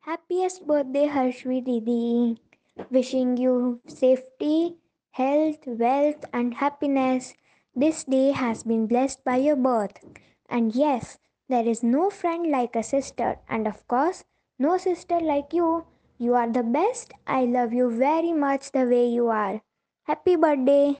Happiest birthday, Harshvi Didi. Wishing you safety, health, wealth, and happiness. This day has been blessed by your birth. And yes, there is no friend like a sister, and of course, no sister like you. You are the best. I love you very much the way you are. Happy birthday.